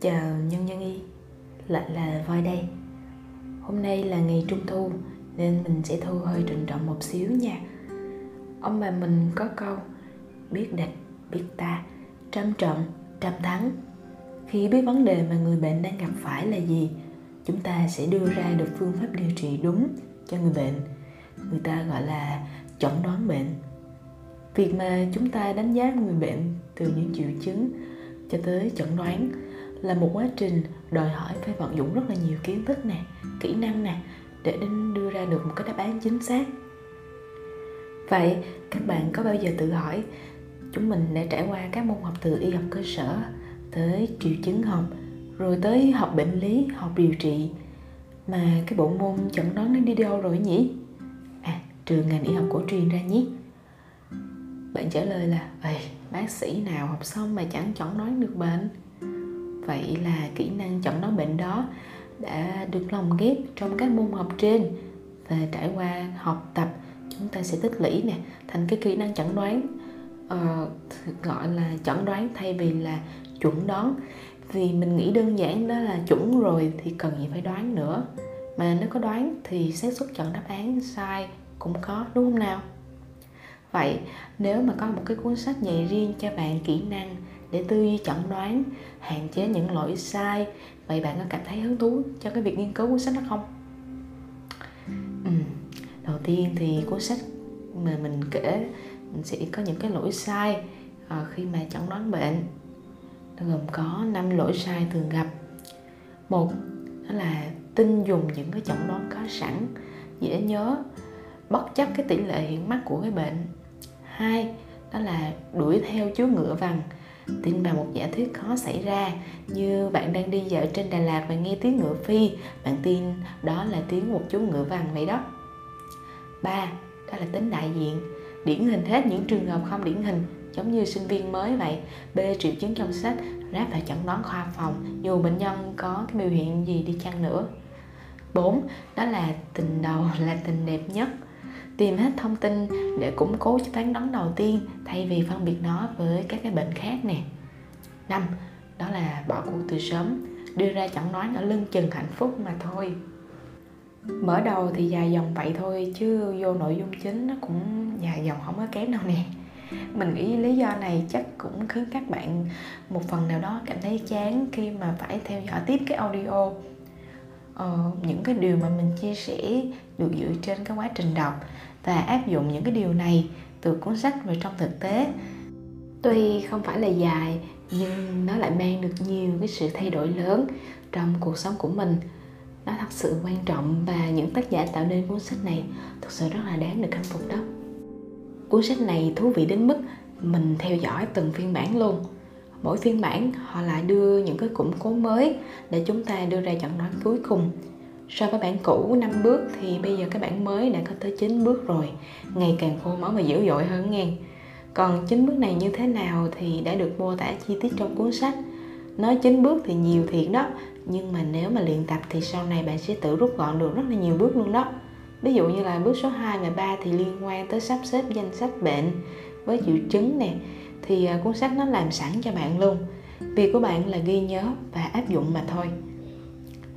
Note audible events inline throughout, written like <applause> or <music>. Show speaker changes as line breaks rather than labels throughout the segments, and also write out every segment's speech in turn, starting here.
Chào nhân nhân y, lại là Voi đây. Hôm nay là ngày trung thu nên mình sẽ thu hơi trịnh trọng một xíu nha. Ông bà mình có câu Biết địch, biết ta, trăm trận, trăm thắng. Khi biết vấn đề mà người bệnh đang gặp phải là gì Chúng ta sẽ đưa ra được phương pháp điều trị đúng cho người bệnh. Người ta gọi là chẩn đoán bệnh. Việc mà chúng ta đánh giá người bệnh từ những triệu chứng cho tới chẩn đoán là một quá trình đòi hỏi phải vận dụng rất là nhiều kiến thức nè kỹ năng nè để đến đưa ra được một cái đáp án chính xác. Vậy các bạn có bao giờ tự hỏi chúng mình đã trải qua các môn học từ y học cơ sở tới triệu chứng học rồi tới học bệnh lý học điều trị mà cái bộ môn chẩn đoán nó đi đâu rồi nhỉ? À trường ngành y học cổ truyền ra nhé. Bạn trả lời là Ê, bác sĩ nào học xong mà chẳng chẩn đoán được bệnh? Vậy là kỹ năng chẩn đoán bệnh đó đã được lồng ghép trong các môn học trên. Và trải qua học tập chúng ta sẽ tích lũy nè thành cái kỹ năng chẩn đoán. Uh, gọi là chẩn đoán thay vì là chuẩn đoán. Vì mình nghĩ đơn giản đó là chuẩn rồi thì cần gì phải đoán nữa. Mà nếu có đoán thì xác suất chọn đáp án sai cũng có đúng không nào? Vậy nếu mà có một cái cuốn sách dạy riêng cho bạn kỹ năng để tư duy, chẩn đoán, hạn chế những lỗi sai. Vậy bạn có cảm thấy hứng thú cho cái việc nghiên cứu cuốn sách đó không? Ừ. đầu tiên thì cuốn sách mà mình kể, mình sẽ có những cái lỗi sai ờ, khi mà chẩn đoán bệnh. Nó gồm có 5 lỗi sai thường gặp. Một, đó là tin dùng những cái chẩn đoán có sẵn, dễ nhớ, bất chấp cái tỷ lệ hiện mắc của cái bệnh. Hai, đó là đuổi theo chú ngựa vàng tin vào một giả thuyết khó xảy ra, như bạn đang đi dạo trên Đà Lạt và nghe tiếng ngựa phi, bạn tin đó là tiếng một chú ngựa vằn vậy đó. Ba, đó là tính đại diện. Điển hình hết những trường hợp không điển hình, giống như sinh viên mới vậy. B, triệu chứng trong sách, ráp phải chẩn đoán khoa phòng, dù bệnh nhân có cái biểu hiện gì đi chăng nữa. 4. Đó là tình đầu, là tình đẹp nhất tìm hết thông tin để củng cố cho phán đoán đầu tiên thay vì phân biệt nó với các cái bệnh khác nè. Năm đó là bỏ cuộc từ sớm đưa ra chẳng nói ở lưng chừng hạnh phúc mà thôi. Mở đầu thì dài dòng vậy thôi chứ vô nội dung chính nó cũng dài dòng không có kém đâu nè. Mình nghĩ lý do này chắc cũng khiến các bạn một phần nào đó cảm thấy chán khi mà phải theo dõi tiếp cái audio. Ờ, những cái điều mà mình chia sẻ được dựa trên cái quá trình đọc và áp dụng những cái điều này từ cuốn sách vào trong thực tế. Tuy không phải là dài, nhưng nó lại mang được nhiều cái sự thay đổi lớn trong cuộc sống của mình. Nó thật sự quan trọng và những tác giả tạo nên cuốn sách này thực sự rất là đáng được khâm phục đó. Cuốn sách này thú vị đến mức mình theo dõi từng phiên bản luôn. Mỗi phiên bản họ lại đưa những cái củng cố mới để chúng ta đưa ra chẩn đoán cuối cùng so với bản cũ 5 bước thì bây giờ cái bản mới đã có tới 9 bước rồi. Ngày càng khô máu và dữ dội hơn nghe. Còn 9 bước này như thế nào thì đã được mô tả chi tiết trong cuốn sách. Nói 9 bước thì nhiều thiệt đó, nhưng mà nếu mà luyện tập thì sau này bạn sẽ tự rút gọn được rất là nhiều bước luôn đó. Ví dụ như là bước số 2 và 3 thì liên quan tới sắp xếp danh sách bệnh với triệu chứng nè, thì à, cuốn sách nó làm sẵn cho bạn luôn. Việc của bạn là ghi nhớ và áp dụng mà thôi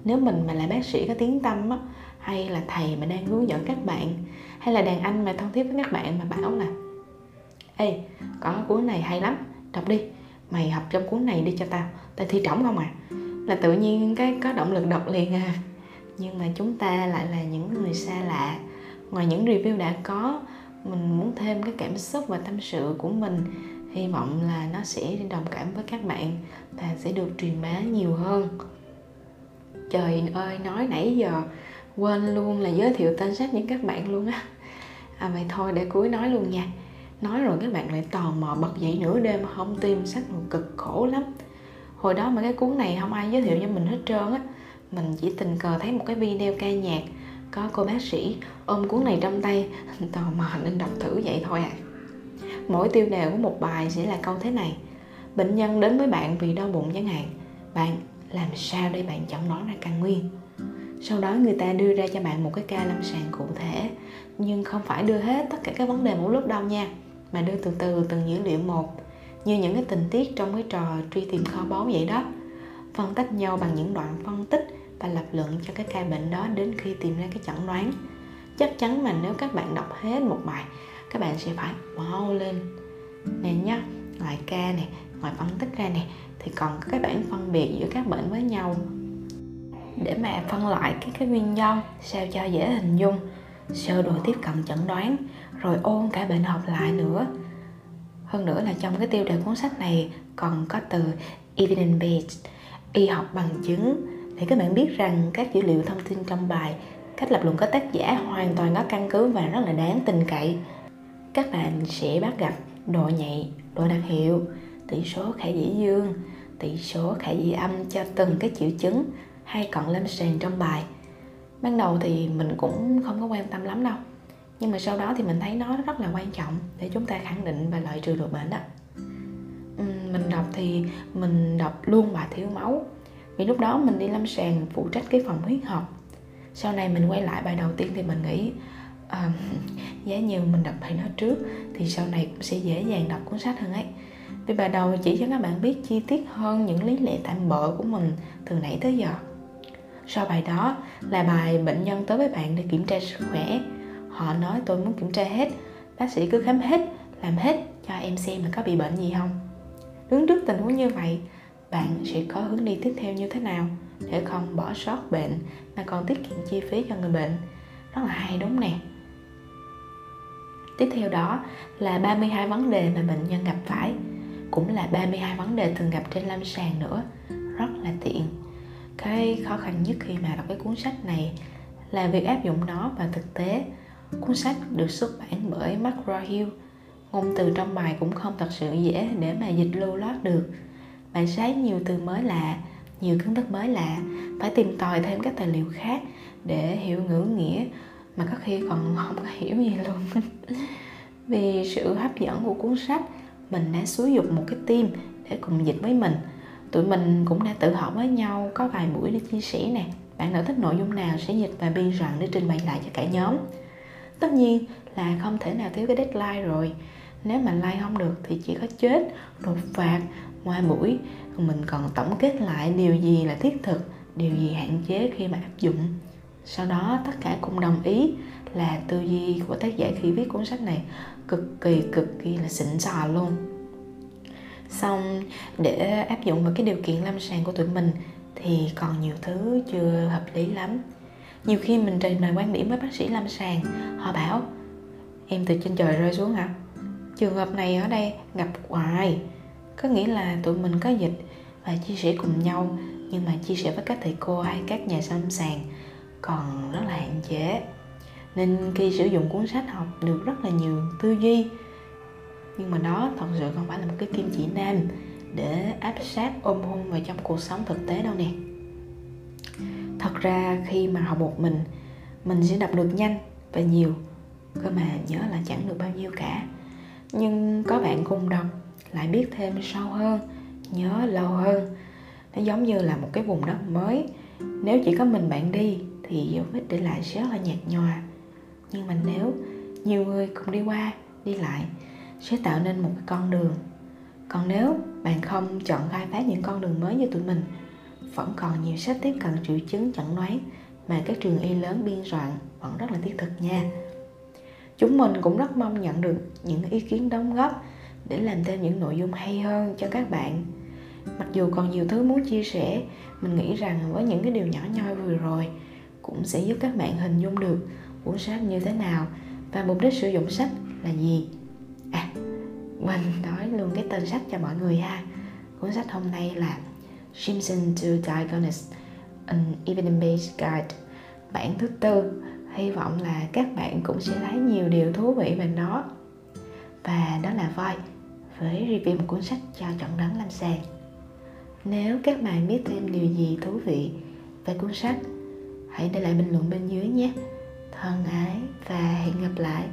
nếu mình mà là bác sĩ có tiếng tâm á, hay là thầy mà đang hướng dẫn các bạn, hay là đàn anh mà thân thiết với các bạn mà bảo là, ê, có cuốn này hay lắm, đọc đi, mày học trong cuốn này đi cho tao. Tao thi trỏng không à? Là tự nhiên cái có động lực đọc liền à. Nhưng mà chúng ta lại là những người xa lạ. Ngoài những review đã có, mình muốn thêm cái cảm xúc và tâm sự của mình, hy vọng là nó sẽ đồng cảm với các bạn và sẽ được truyền bá nhiều hơn trời ơi, nói nãy giờ quên luôn là giới thiệu tên sách những các bạn luôn á. À vậy thôi để cuối nói luôn nha. Nói rồi các bạn lại tò mò bật dậy nửa đêm mà không tìm sách một cực khổ lắm. Hồi đó mà cái cuốn này không ai giới thiệu cho mình hết trơn á. Mình chỉ tình cờ thấy một cái video ca nhạc, có cô bác sĩ ôm cuốn này trong tay, <laughs> tò mò nên đọc thử vậy thôi à. Mỗi tiêu đề của một bài sẽ là câu thế này. Bệnh nhân đến với bạn vì đau bụng chẳng hạn. Bạn làm sao để bạn chẩn đoán ra căn nguyên? Sau đó người ta đưa ra cho bạn một cái ca lâm sàng cụ thể, nhưng không phải đưa hết tất cả các vấn đề một lúc đâu nha, mà đưa từ từ từng dữ liệu một, như những cái tình tiết trong cái trò truy tìm kho báu vậy đó. Phân tách nhau bằng những đoạn phân tích và lập luận cho cái ca bệnh đó đến khi tìm ra cái chẩn đoán. Chắc chắn mà nếu các bạn đọc hết một bài, các bạn sẽ phải wow lên. Nè nhá, loại ca này ngoài phân tích ra nè, thì còn có cái bảng phân biệt giữa các bệnh với nhau. Để mà phân loại các cái nguyên nhân sao cho dễ hình dung, sơ đồ tiếp cận chẩn đoán, rồi ôn cả bệnh học lại nữa. Hơn nữa là trong cái tiêu đề cuốn sách này còn có từ evidence based, y học bằng chứng, để các bạn biết rằng các dữ liệu thông tin trong bài cách lập luận có tác giả hoàn toàn có căn cứ và rất là đáng tin cậy. Các bạn sẽ bắt gặp độ nhạy, độ đặc hiệu tỷ số khả dĩ dương tỷ số khả dĩ âm cho từng cái triệu chứng hay cận lâm sàng trong bài. Ban đầu thì mình cũng không có quan tâm lắm đâu nhưng mà sau đó thì mình thấy nó rất là quan trọng để chúng ta khẳng định và loại trừ được bệnh đó. Mình đọc thì mình đọc luôn bài thiếu máu vì lúc đó mình đi lâm sàng phụ trách cái phòng huyết học. Sau này mình quay lại bài đầu tiên thì mình nghĩ uh, <laughs> giá như mình đọc bài nó trước thì sau này cũng sẽ dễ dàng đọc cuốn sách hơn ấy vì bài đầu chỉ cho các bạn biết chi tiết hơn những lý lẽ tạm bợ của mình từ nãy tới giờ. Sau bài đó là bài bệnh nhân tới với bạn để kiểm tra sức khỏe. Họ nói, tôi muốn kiểm tra hết. Bác sĩ cứ khám hết, làm hết cho em xem là có bị bệnh gì không. Đứng trước tình huống như vậy, bạn sẽ có hướng đi tiếp theo như thế nào để không bỏ sót bệnh mà còn tiết kiệm chi phí cho người bệnh? Rất là hay đúng nè. Tiếp theo đó là 32 vấn đề mà bệnh nhân gặp phải cũng là 32 vấn đề thường gặp trên lâm sàng nữa. Rất là tiện. Cái khó khăn nhất khi mà đọc cái cuốn sách này là việc áp dụng nó vào thực tế. Cuốn sách được xuất bản bởi McGraw-Hill ngôn từ trong bài cũng không thật sự dễ để mà dịch lưu loát được. Bạn sẽ nhiều từ mới lạ, nhiều kiến thức mới lạ. Phải tìm tòi thêm các tài liệu khác để hiểu ngữ nghĩa mà có khi còn không có hiểu gì luôn. <laughs> Vì sự hấp dẫn của cuốn sách mình đã xúi dục một cái team để cùng dịch với mình. Tụi mình cũng đã tự học với nhau, có vài buổi để chia sẻ nè. Bạn nào thích nội dung nào sẽ dịch và biên soạn để trình bày lại cho cả nhóm. Tất nhiên là không thể nào thiếu cái deadline rồi. Nếu mà like không được thì chỉ có chết nộp phạt. Ngoài buổi, mình còn tổng kết lại điều gì là thiết thực, điều gì hạn chế khi mà áp dụng sau đó tất cả cùng đồng ý là tư duy của tác giả khi viết cuốn sách này cực kỳ cực kỳ là xịn sò luôn. Xong, để áp dụng vào cái điều kiện lâm sàng của tụi mình thì còn nhiều thứ chưa hợp lý lắm. Nhiều khi mình trình bày quan điểm với bác sĩ lâm sàng, họ bảo, em từ trên trời rơi xuống hả trường hợp này ở đây gặp hoài. Có nghĩa là tụi mình có dịch và chia sẻ cùng nhau, nhưng mà chia sẻ với các thầy cô hay các nhà lâm sàng còn rất là hạn chế. Nên khi sử dụng cuốn sách học được rất là nhiều tư duy. Nhưng mà đó thật sự không phải là một cái kim chỉ nam để áp sát ôm hôn vào trong cuộc sống thực tế đâu nè. Thật ra khi mà học một mình mình sẽ đọc được nhanh và nhiều, cơ mà nhớ là chẳng được bao nhiêu cả. Nhưng có bạn cùng đọc, lại biết thêm sâu hơn, nhớ lâu hơn. Nó giống như là một cái vùng đất mới. Nếu chỉ có mình bạn đi thì dấu vết để lại sẽ rất là nhạt nhòa. Nhưng mà nếu nhiều người cùng đi qua, đi lại, sẽ tạo nên một cái con đường. Còn nếu bạn không chọn khai phá những con đường mới như tụi mình, vẫn còn nhiều sách tiếp cận triệu chứng chẩn đoán, mà các trường y lớn biên soạn vẫn rất là thiết thực nha. Chúng mình cũng rất mong nhận được những ý kiến đóng góp để làm thêm những nội dung hay hơn cho các bạn. Mặc dù còn nhiều thứ muốn chia sẻ, mình nghĩ rằng với những cái điều nhỏ nhoi vừa rồi cũng sẽ giúp các bạn hình dung được cuốn sách như thế nào và mục đích sử dụng sách là gì. À mình nói luôn cái tên sách cho mọi người ha. Cuốn sách hôm nay là Simpson to Diagnose an Evidence-Based Guide. Bản thứ tư, hy vọng là các bạn cũng sẽ thấy nhiều điều thú vị về nó. Và đó là voi, với review một cuốn sách cho chọn đoán lâm sàng. Nếu các bạn biết thêm điều gì thú vị về cuốn sách hãy để lại bình luận bên dưới nhé. Thân ái và hẹn gặp lại.